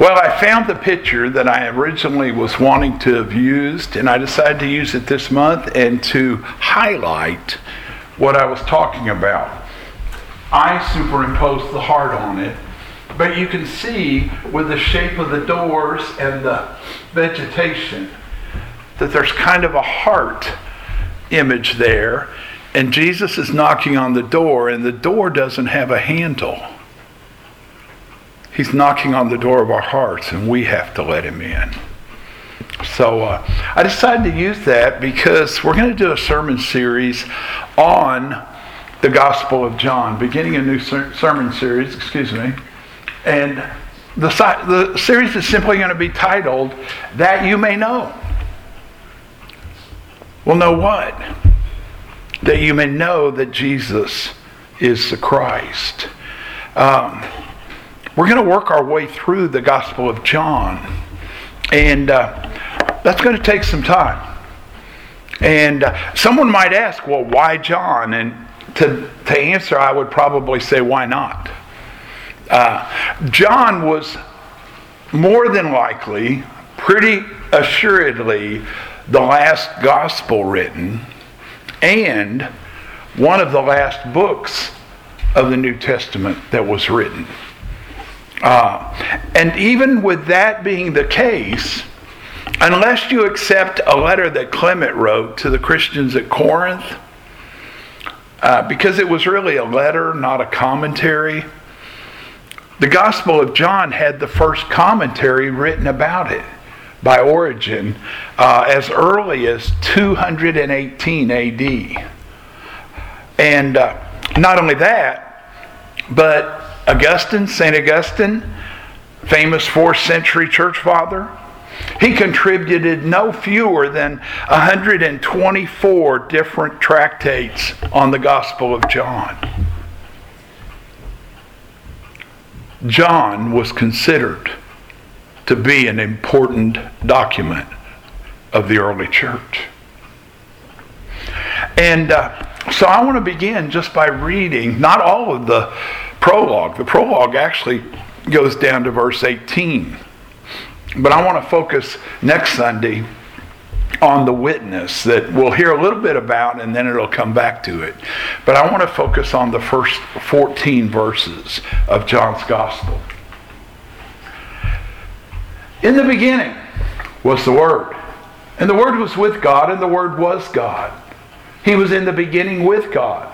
Well, I found the picture that I originally was wanting to have used, and I decided to use it this month and to highlight what I was talking about. I superimposed the heart on it, but you can see with the shape of the doors and the vegetation that there's kind of a heart image there, and Jesus is knocking on the door, and the door doesn't have a handle. He's knocking on the door of our hearts, and we have to let him in. So uh, I decided to use that because we're going to do a sermon series on the Gospel of John, beginning a new ser- sermon series, excuse me. And the, the series is simply going to be titled, That You May Know. Well, know what? That you may know that Jesus is the Christ. Um, we're going to work our way through the Gospel of John. And uh, that's going to take some time. And uh, someone might ask, well, why John? And to, to answer, I would probably say, why not? Uh, John was more than likely, pretty assuredly, the last gospel written and one of the last books of the New Testament that was written. Uh, and even with that being the case, unless you accept a letter that Clement wrote to the Christians at Corinth, uh, because it was really a letter, not a commentary, the Gospel of John had the first commentary written about it by Origen uh, as early as 218 AD. And uh, not only that, but Augustine, St. Augustine, famous 4th century church father, he contributed no fewer than 124 different tractates on the Gospel of John. John was considered to be an important document of the early church. And uh, so I want to begin just by reading not all of the prologue. The prologue actually goes down to verse 18. But I want to focus next Sunday on the witness that we'll hear a little bit about and then it'll come back to it. But I want to focus on the first 14 verses of John's Gospel. In the beginning was the Word, and the Word was with God, and the Word was God. He was in the beginning with God.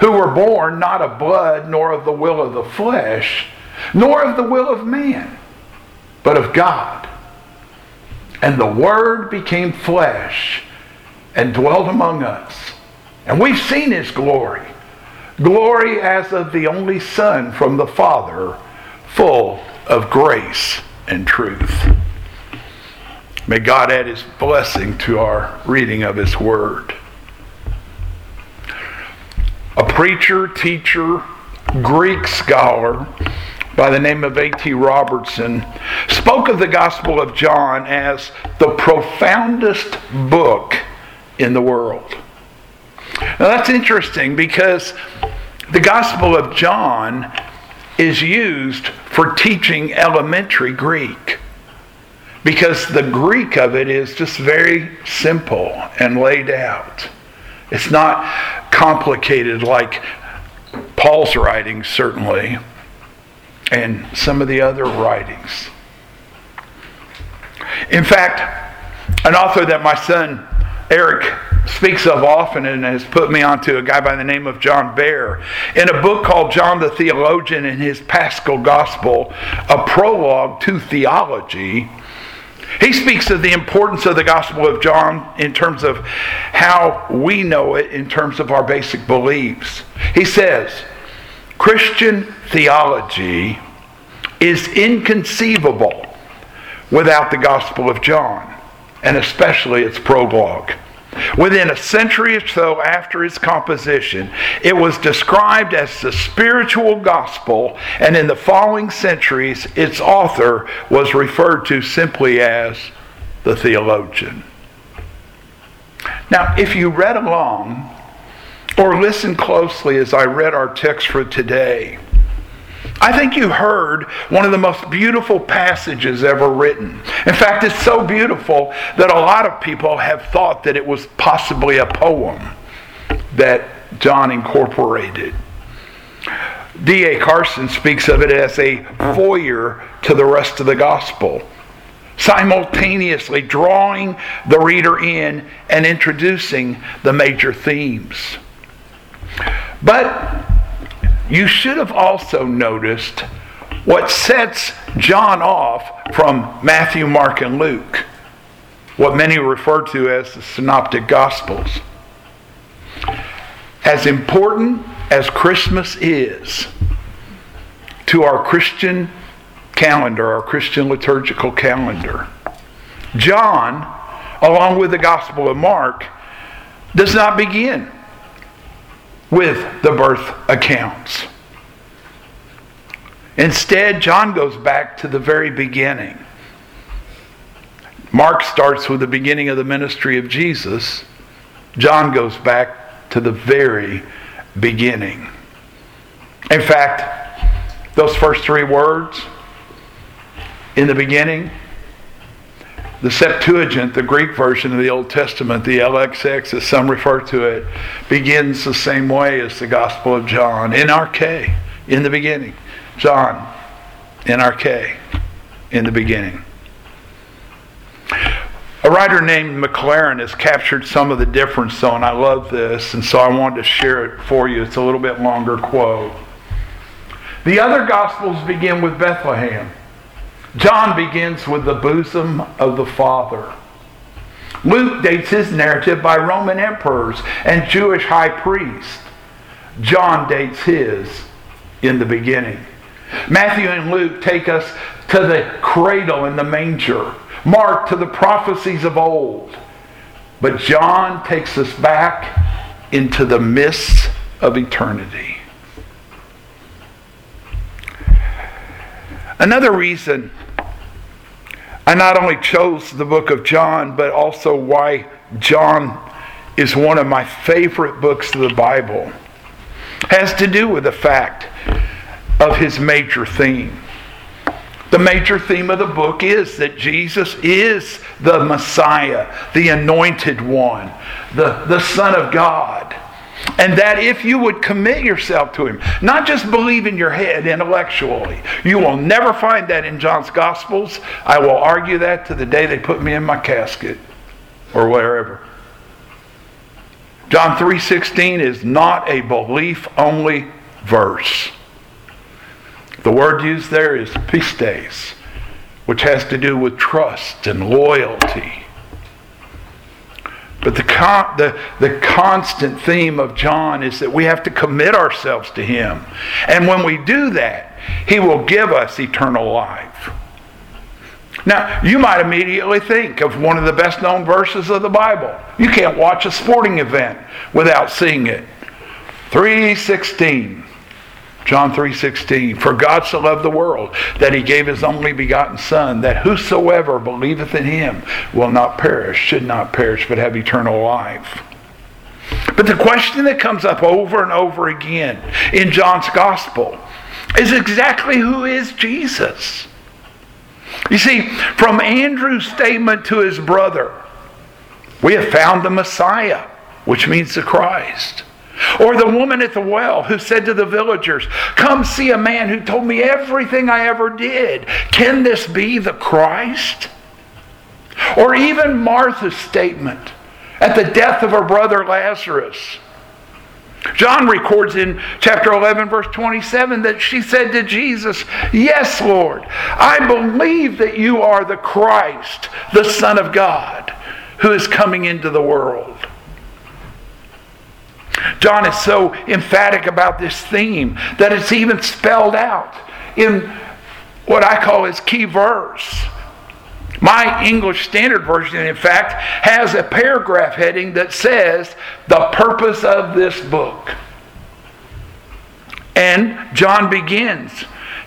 who were born not of blood, nor of the will of the flesh, nor of the will of man but of God. And the Word became flesh and dwelt among us. And we've seen His glory glory as of the only Son from the Father, full of grace and truth. May God add His blessing to our reading of His Word. Preacher, teacher, Greek scholar, by the name of A.T. Robertson spoke of the Gospel of John as the profoundest book in the world. Now that's interesting because the Gospel of John is used for teaching elementary Greek because the Greek of it is just very simple and laid out. It's not complicated like Paul's writings, certainly and some of the other writings. In fact, an author that my son Eric speaks of often and has put me onto a guy by the name of John Behr. In a book called John the Theologian in his Paschal Gospel, a prologue to theology, he speaks of the importance of the Gospel of John in terms of how we know it, in terms of our basic beliefs. He says, Christian theology is inconceivable without the Gospel of John, and especially its prologue. Within a century or so after its composition, it was described as the spiritual gospel, and in the following centuries, its author was referred to simply as the theologian. Now, if you read along or listen closely as I read our text for today, I think you heard one of the most beautiful passages ever written. In fact, it's so beautiful that a lot of people have thought that it was possibly a poem that John incorporated. D.A. Carson speaks of it as a foyer to the rest of the gospel, simultaneously drawing the reader in and introducing the major themes. But you should have also noticed what sets John off from Matthew, Mark, and Luke, what many refer to as the Synoptic Gospels. As important as Christmas is to our Christian calendar, our Christian liturgical calendar, John, along with the Gospel of Mark, does not begin with the birth accounts. Instead, John goes back to the very beginning. Mark starts with the beginning of the ministry of Jesus. John goes back to the very beginning. In fact, those first three words, in the beginning, the Septuagint, the Greek version of the Old Testament, the LXX as some refer to it, begins the same way as the Gospel of John. En arche, in the beginning. John, En arche, in the beginning. A writer named McLaren has captured some of the difference, though, and I love this, and so I wanted to share it for you. It's a little bit longer quote. The other Gospels begin with Bethlehem. John begins with the bosom of the Father. Luke dates his narrative by Roman emperors and Jewish high priests. John dates his in the beginning. Matthew and Luke take us to the cradle in the manger, Mark to the prophecies of old. But John takes us back into the mists of eternity. Another reason I not only chose the book of John, but also why John is one of my favorite books of the Bible has to do with the fact of his major theme. The major theme of the book is that Jesus is the Messiah, the anointed one, the, the Son of God. And that if you would commit yourself to Him, not just believe in your head intellectually, you will never find that in John's Gospels. I will argue that to the day they put me in my casket or wherever. John 3:16 is not a belief only verse. The word used there is pistis, which has to do with trust and loyalty. But the, con- the, the constant theme of John is that we have to commit ourselves to Him. And when we do that, He will give us eternal life. Now, you might immediately think of one of the best known verses of the Bible. You can't watch a sporting event without seeing it. 316. John 3:16 For God so loved the world that he gave his only begotten son that whosoever believeth in him will not perish should not perish but have eternal life. But the question that comes up over and over again in John's gospel is exactly who is Jesus? You see, from Andrew's statement to his brother, we have found the Messiah, which means the Christ. Or the woman at the well who said to the villagers, Come see a man who told me everything I ever did. Can this be the Christ? Or even Martha's statement at the death of her brother Lazarus. John records in chapter 11, verse 27, that she said to Jesus, Yes, Lord, I believe that you are the Christ, the Son of God, who is coming into the world. John is so emphatic about this theme that it's even spelled out in what I call his key verse. My English Standard Version, in fact, has a paragraph heading that says, The purpose of this book. And John begins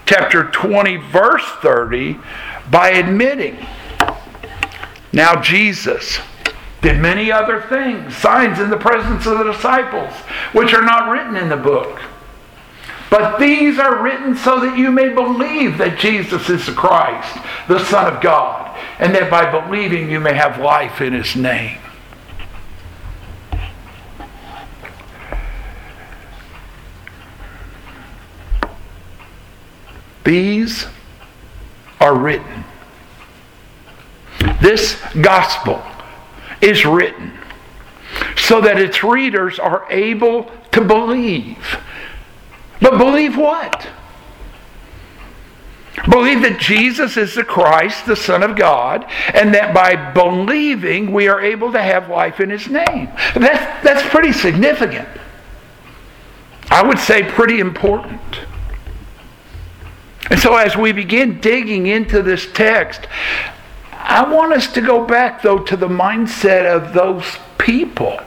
chapter 20, verse 30, by admitting, Now Jesus did many other things, signs in the presence of the disciples, which are not written in the book. But these are written so that you may believe that Jesus is the Christ, the Son of God and that by believing you may have life in his name. These are written. This gospel is written so that its readers are able to believe. But believe what? Believe that Jesus is the Christ, the Son of God, and that by believing we are able to have life in His name. That's, that's pretty significant. I would say pretty important. And so as we begin digging into this text, I want us to go back, though, to the mindset of those people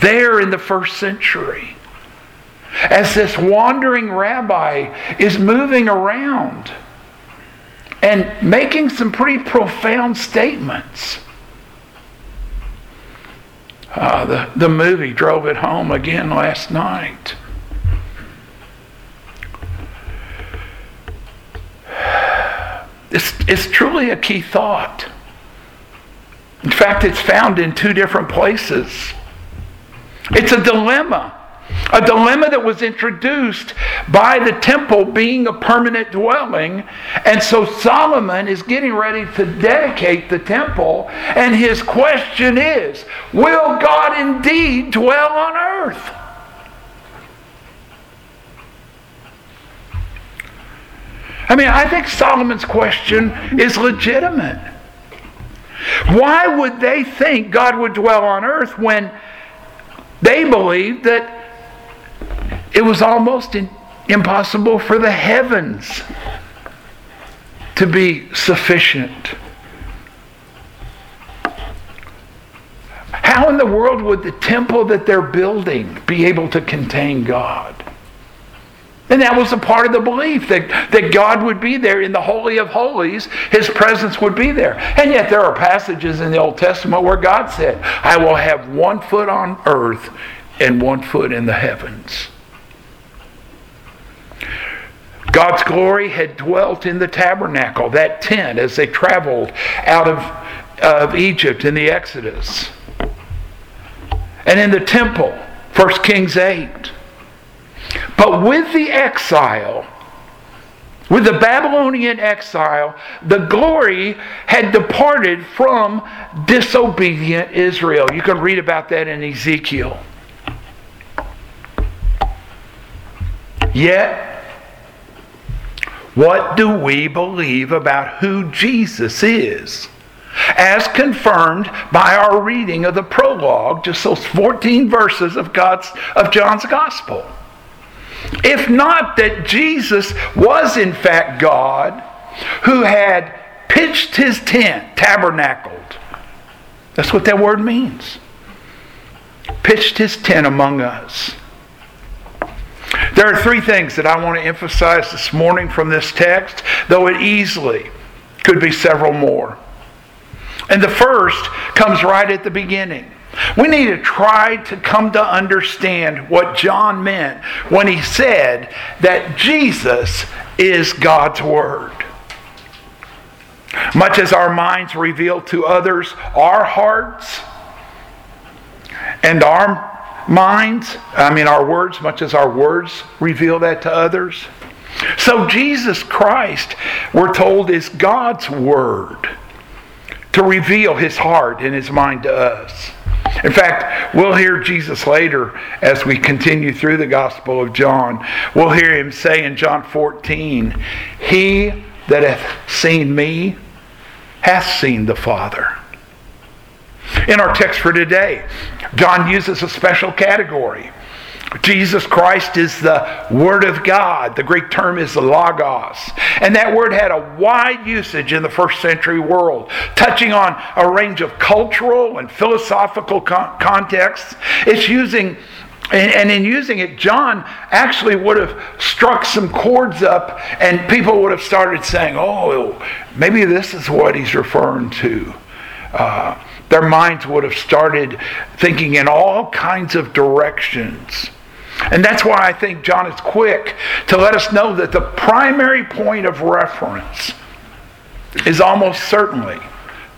there in the first century as this wandering rabbi is moving around and making some pretty profound statements. Uh, the, the movie drove it home again last night. It's, it's truly a key thought. In fact, it's found in two different places. It's a dilemma a dilemma that was introduced by the temple being a permanent dwelling. And so Solomon is getting ready to dedicate the temple. And his question is Will God indeed dwell on earth? I mean, I think Solomon's question is legitimate. Why would they think God would dwell on earth when they believed that it was almost in, impossible for the heavens to be sufficient. How in the world would the temple that they're building be able to contain God? And that was a part of the belief that, that God would be there in the Holy of Holies. His presence would be there. And yet there are passages in the Old Testament where God said, I will have one foot on earth and one foot in the heavens. God's glory had dwelt in the tabernacle, that tent, as they traveled out of, of Egypt in the Exodus. And in the temple, 1 Kings 8. But with the exile, with the Babylonian exile, the glory had departed from disobedient Israel. You can read about that in Ezekiel. Yet, what do we believe about who Jesus is? As confirmed by our reading of the prologue, just those 14 verses of God's of John's gospel. If not that Jesus was in fact God who had pitched his tent, tabernacled. That's what that word means. Pitched his tent among us. There are three things that I want to emphasize this morning from this text, though it easily could be several more. And the first comes right at the beginning. We need to try to come to understand what John meant when he said that Jesus is God's Word. Much as our minds reveal to others our hearts and our minds, I mean, our words, much as our words reveal that to others. So, Jesus Christ, we're told, is God's Word. to reveal his heart and his mind to us. In fact, we'll hear Jesus later as we continue through the Gospel of John. We'll hear him say in John 14, He that hath seen me hath seen the Father. In our text for today, John uses a special category. Jesus Christ is the Word of God. The Greek term is the Logos. And that word had a wide usage in the first century world, touching on a range of cultural and philosophical con- contexts. It's using and, in using it, John actually would have struck some chords up, and people would have started saying, Oh, maybe this is what he's referring to. Uh, their minds would have started thinking in all kinds of directions. And that's why I think John is quick to let us know that the primary point of reference is almost certainly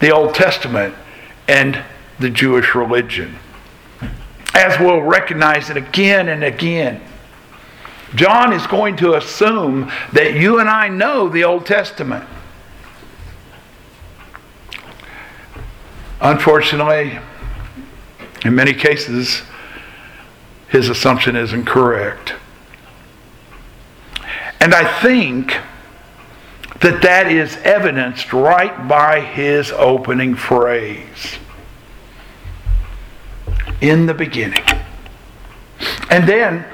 the Old Testament and the Jewish religion. As we'll recognize it again and again, John is going to assume that you and I know the Old Testament. Unfortunately, in many cases, his assumption is incorrect. And I think that that is evidenced right by his opening phrase in the beginning. And then,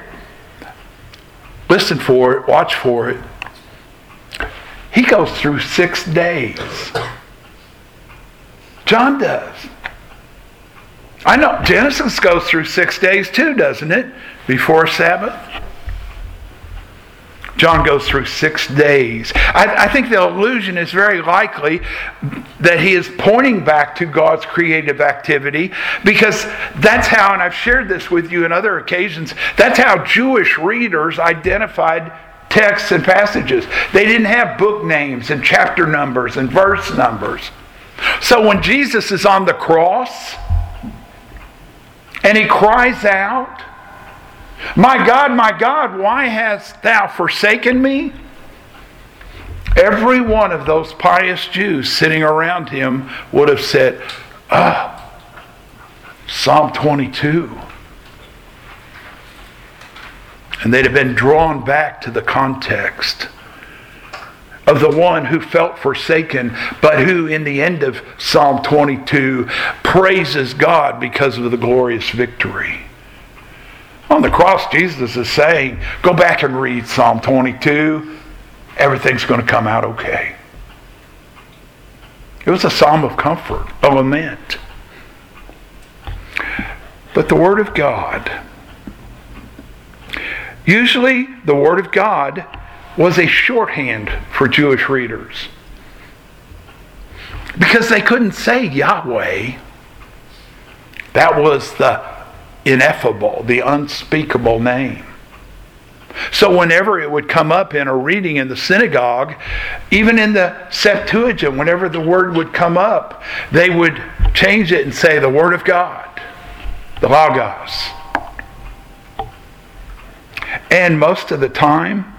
listen for it, watch for it. He goes through six days. John does. I know Genesis goes through six days too, doesn't it? Before Sabbath. John goes through six days. I, I, think the illusion is very likely that he is pointing back to God's creative activity because that's how, and I've shared this with you in other occasions, that's how Jewish readers identified texts and passages. They didn't have book names and chapter numbers and verse numbers. So when Jesus is on the cross, and he cries out, My God, my God, why hast thou forsaken me? Every one of those pious Jews sitting around him would have said, Ah, Psalm 22. And they'd have been drawn back to the context of the one who felt forsaken, but who, in the end of Psalm 22, praises God because of the glorious victory. On the cross, Jesus is saying, Go back and read Psalm 22. Everything's going to come out okay. It was a psalm of comfort, a lament. But the Word of God, usually the Word of God was a shorthand for Jewish readers. Because they couldn't say Yahweh. That was the ineffable, the unspeakable name. So, whenever it would come up in a reading in the synagogue, even in the Septuagint, whenever the word would come up, they would change it and say the Word of God, the Logos. And most of the time,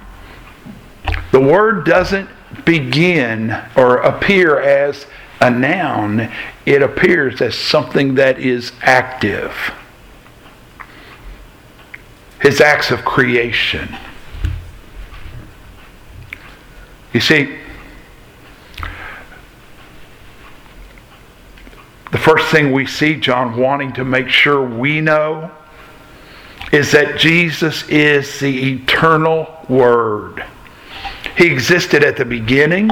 the word doesn't begin or appear as a noun, it appears as something that is active. His acts of creation. You see, the first thing we see John wanting to make sure we know is that Jesus is the eternal Word. He existed at the beginning,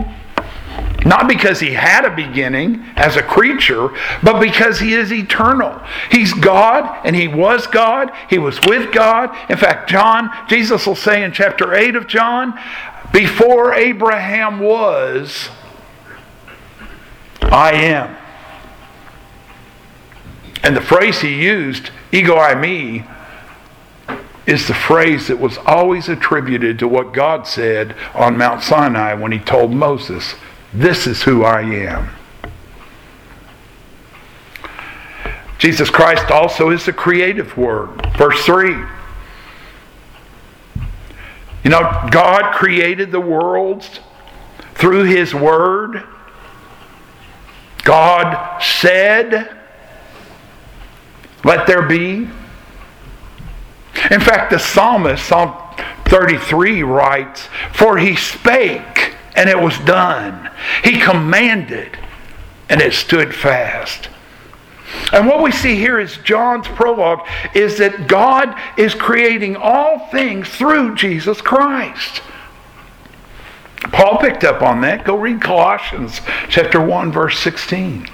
not because he had a beginning as a creature, but because he is eternal. He's God and he was God. He was with God. In fact, John, Jesus will say in chapter 8 of John, before Abraham was, I am. And the phrase he used, ego eimi, is the phrase that was always attributed to what God said on Mount Sinai when he told Moses, This is who I am. Jesus Christ also is the creative word. Verse 3. You know, God created the worlds through his word. God said, Let there be. In fact, the psalmist, Psalm 33, writes, For he spake, and it was done. He commanded, and it stood fast. And what we see here is John's prologue is that God is creating all things through Jesus Christ. Paul picked up on that. Go read Colossians chapter 1 verse 16.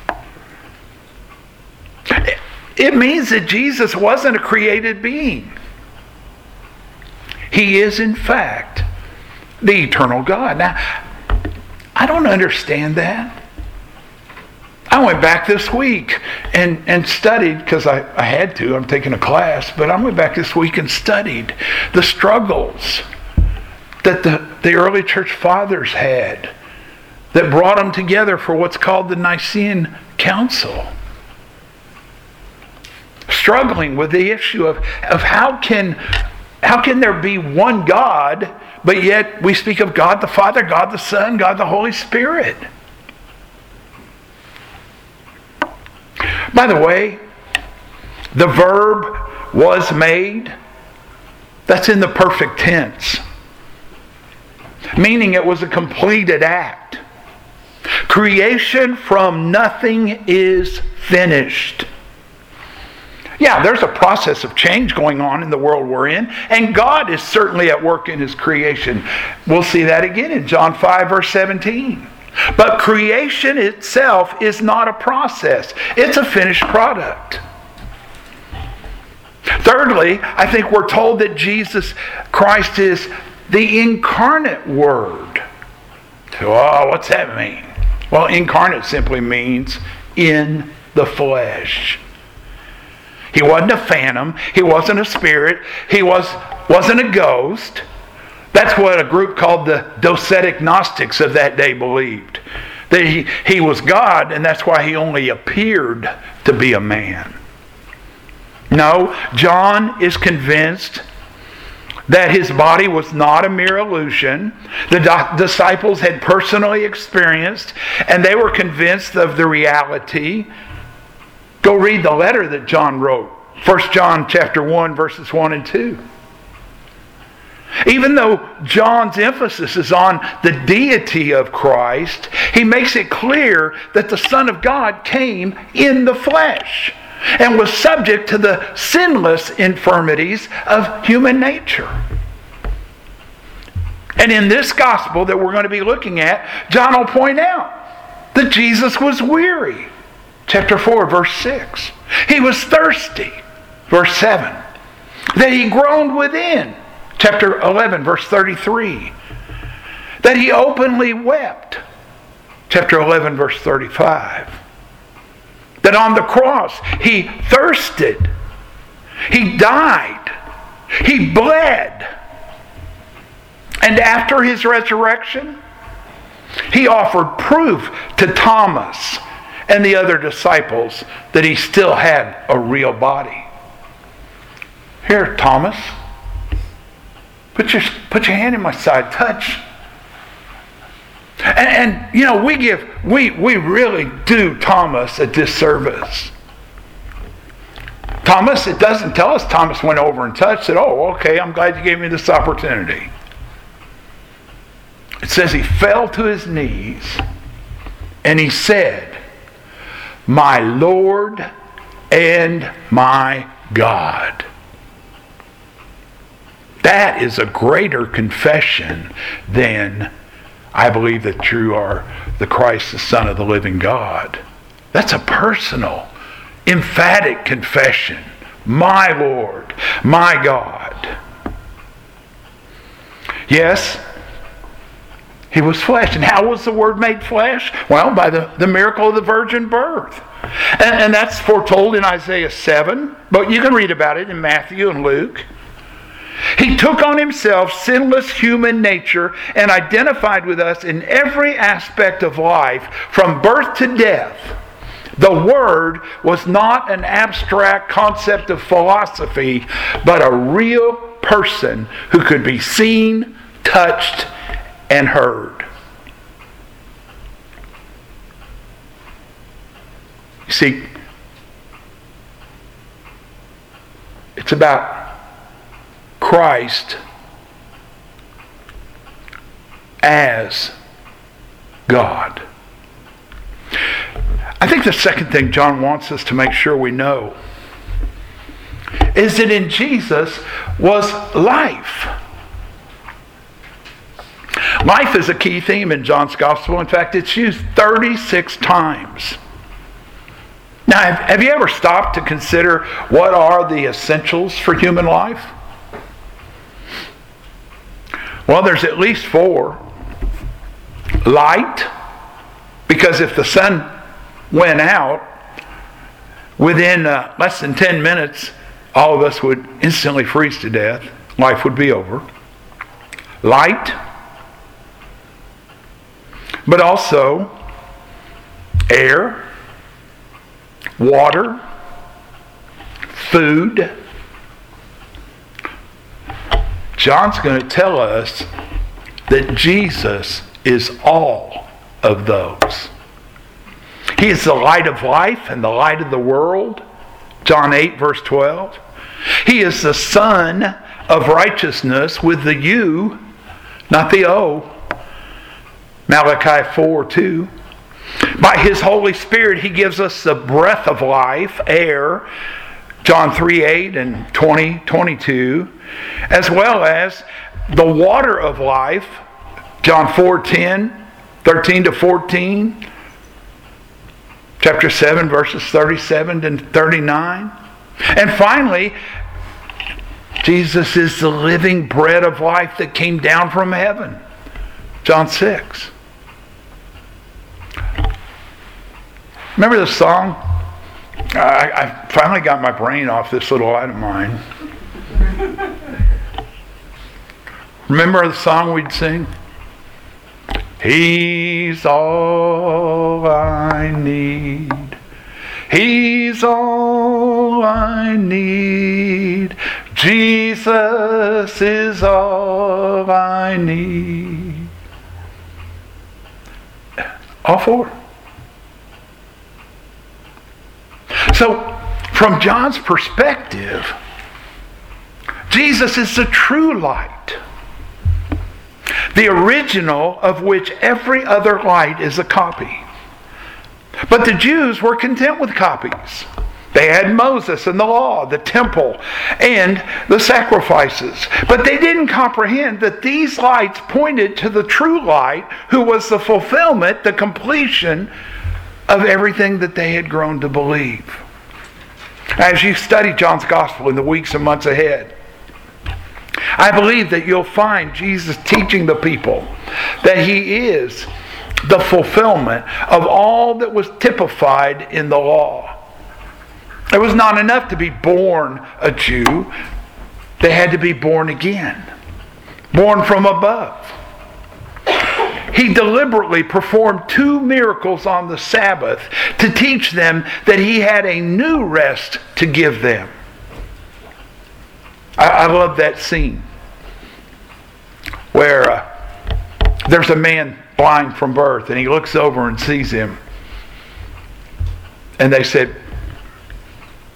It means that Jesus wasn't a created being. He is in fact the eternal God. Now, I don't understand that. I went back this week and, and studied, because I, I had to, I'm taking a class, but I went back this week and studied the struggles that the, the early church fathers had that brought them together for what's called the Nicene Council. Struggling with the issue of, of how can how can there be one God, but yet we speak of God the Father, God the Son, God the Holy Spirit? By the way, the verb was made, that's in the perfect tense, meaning it was a completed act. Creation from nothing is finished. Yeah, there's a process of change going on in the world we're in, and God is certainly at work in His creation. We'll see that again in John 5, verse 17. But creation itself is not a process, it's a finished product. Thirdly, I think we're told that Jesus Christ is the incarnate Word. So, oh, what's that mean? Well, incarnate simply means in the flesh. He wasn't a phantom. He wasn't a spirit. He was, wasn't a ghost. That's what a group called the Docetic Gnostics of that day believed. That he, he was God, and that's why he only appeared to be a man. No, John is convinced that his body was not a mere illusion. The disciples had personally experienced, and they were convinced of the reality. Go read the letter that John wrote. 1 John chapter 1 verses 1 and 2. Even though John's emphasis is on the deity of Christ, he makes it clear that the Son of God came in the flesh and was subject to the sinless infirmities of human nature. And in this gospel that we're going to be looking at, John will point out that Jesus was weary. Chapter 4, verse 6. He was thirsty. Verse 7. That he groaned within chapter 11, verse 33. That he openly wept, chapter 11, verse 35. That on the cross he thirsted, he died, he bled. And after his resurrection, he offered proof to Thomas and the other disciples that he still had a real body. Here, Thomas, Put your, put your hand in my side. Touch. And, and, you know, we give, we, we really do Thomas a disservice. Thomas, it doesn't tell us Thomas went over and touched it. Oh, okay, I'm glad you gave me this opportunity. It says he fell to his knees and he said, My Lord and my God. That is a greater confession than I believe that you are the Christ, the Son of the living God. That's a personal, emphatic confession. My Lord, my God. Yes, he was flesh. And how was the Word made flesh? Well, by the, the miracle of the virgin birth. And, and that's foretold in Isaiah 7, but you can read about it in Matthew and Luke. He took on himself sinless human nature and identified with us in every aspect of life, from birth to death. The Word was not an abstract concept of philosophy, but a real person who could be seen, touched, and heard. You see, it's about Christ as God. I think the second thing John wants us to make sure we know is that in Jesus was life. Life is a key theme in John's gospel. In fact, it's used 36 times. Now, have you ever stopped to consider what are the essentials for human life? Well, there's at least four light, because if the sun went out, within uh, less than 10 minutes, all of us would instantly freeze to death. Life would be over. Light, but also air, water, food. John's going to tell us that Jesus is all of those. He is the light of life and the light of the world. John 8, verse 12. He is the Sun of righteousness with the U, not the O. Malachi 4, 2. By his Holy Spirit, he gives us the breath of life, air, John 3, 8 and 20, 22, as well as the water of life, John 4 10, 13 to 14, chapter 7, verses 37 to 39. And finally, Jesus is the living bread of life that came down from heaven. John 6. Remember the song? I, I finally got my brain off this little light of mine. Remember the song we'd sing? He's all I need. He's all I need. Jesus is all I need. All four. So, from John's perspective, Jesus is the true light the original of which every other light is a copy. But the Jews were content with copies. They had Moses and the law, the temple, and the sacrifices. But they didn't comprehend that these lights pointed to the true light, who was the fulfillment, the completion of everything that they had grown to believe. As you study John's gospel in the weeks and months ahead, I believe that you'll find Jesus teaching the people that he is the fulfillment of all that was typified in the law. It was not enough to be born a Jew, they had to be born again, born from above. He deliberately performed two miracles on the Sabbath to teach them that he had a new rest to give them. I, I love that scene where uh, there's a man blind from birth and he looks over and sees him. And they said,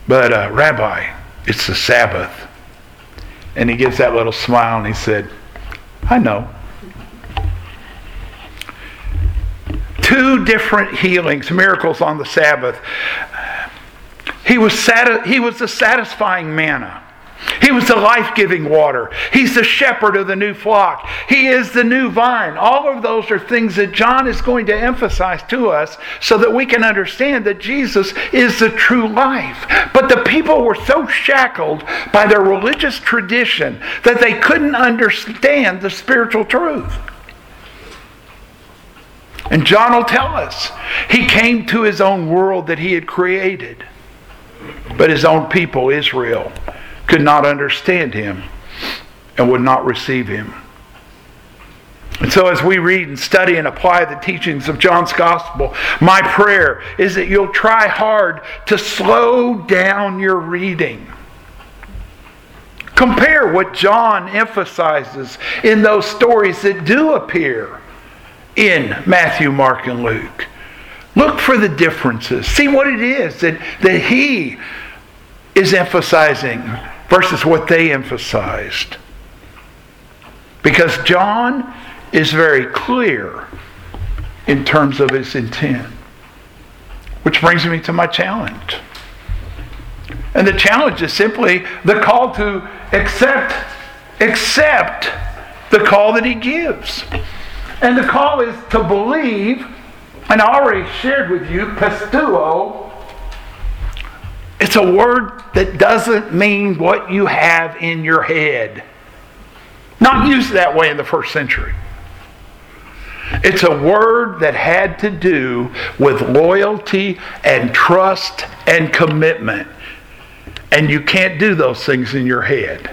But, uh, Rabbi, it's the Sabbath. And he gives that little smile and he said, I know. Two different healings, miracles on the Sabbath. He was, sati- he was the satisfying manna. He was the life giving water. He's the shepherd of the new flock. He is the new vine. All of those are things that John is going to emphasize to us so that we can understand that Jesus is the true life. But the people were so shackled by their religious tradition that they couldn't understand the spiritual truth. And John will tell us he came to his own world that he had created, but his own people, Israel, could not understand him and would not receive him. And so, as we read and study and apply the teachings of John's gospel, my prayer is that you'll try hard to slow down your reading. Compare what John emphasizes in those stories that do appear in Matthew, Mark, and Luke Look for the differences. See what it is that, that he is emphasizing versus what they emphasized. Because John is very clear in terms of his intent. Which brings me to my challenge. And the challenge is simply the call to accept, accept the call that he gives. And the call is to believe, and I already shared with you, pisteuo. It's a word that doesn't mean what you have in your head. Not used that way in the first century. It's a word that had to do with loyalty and trust and commitment. And you can't do those things in your head.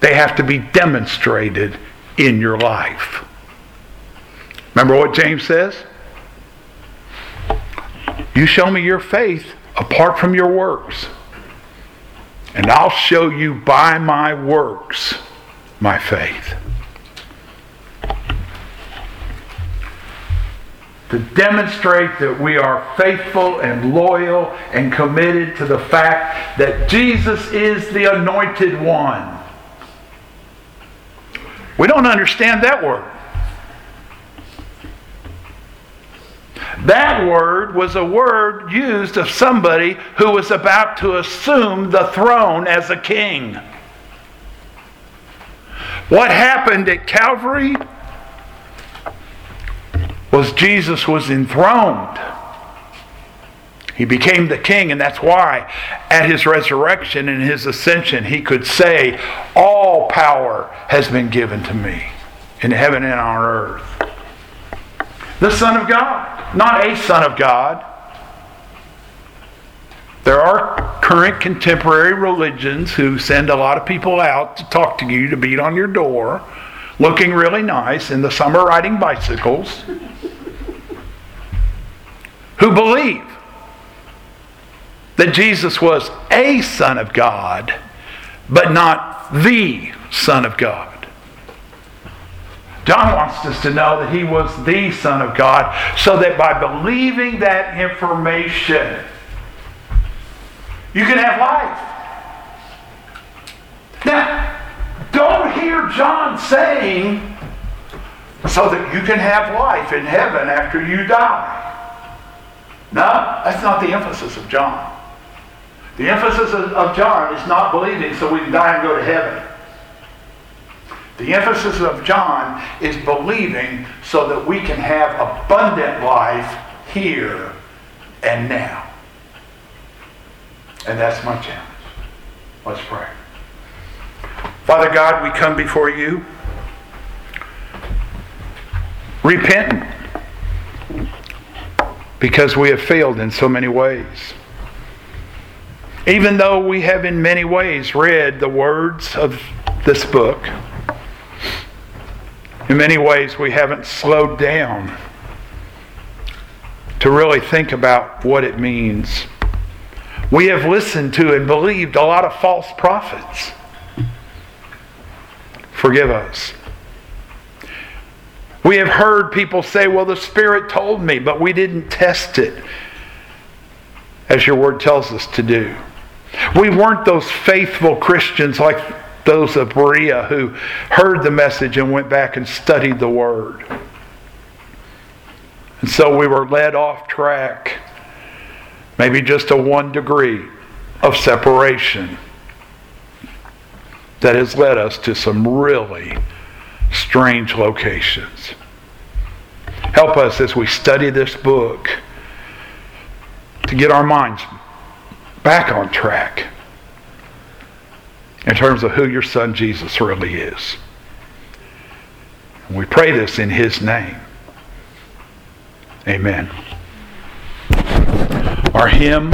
They have to be demonstrated in your life. Remember what James says? You show me your faith apart from your works, and I'll show you by my works my faith. to demonstrate that we are faithful and loyal and committed to the fact that Jesus is the anointed one. We don't understand that word. That word was a word used of somebody who was about to assume the throne as a king. What happened at Calvary was Jesus was enthroned. He became the king, and that's why at his resurrection and his ascension, he could say, All power has been given to me in heaven and on earth. The Son of God, not a Son of God. There are current contemporary religions who send a lot of people out to talk to you, to beat on your door, looking really nice in the summer riding bicycles who believe that Jesus was a Son of God, but not the Son of God. John wants us to know that he was the Son of God, so that by believing that information, you can have life. Now, don't hear John saying, so that you can have life in heaven after you die. No, that's not the emphasis of John. The emphasis of John is not believing so we can die and go to heaven. The emphasis of John is believing so that we can have abundant life here and now. And that's my challenge. Let's pray. Father God, we come before you repentant because we have failed in so many ways. Even though we have in many ways read the words of this book, in many ways we haven't slowed down to really think about what it means. We have listened to and believed a lot of false prophets. Forgive us. We have heard people say, well, the Spirit told me, but we didn't test it, as your word tells us to do. We weren't those faithful Christians like those of Berea who heard the message and went back and studied the word. And so we were led off track, maybe just a one degree of separation that has led us to some really strange locations. Help us as we study this book to get our minds back on track in terms of who your son Jesus really is. We pray this in his name. Amen. Our hymn.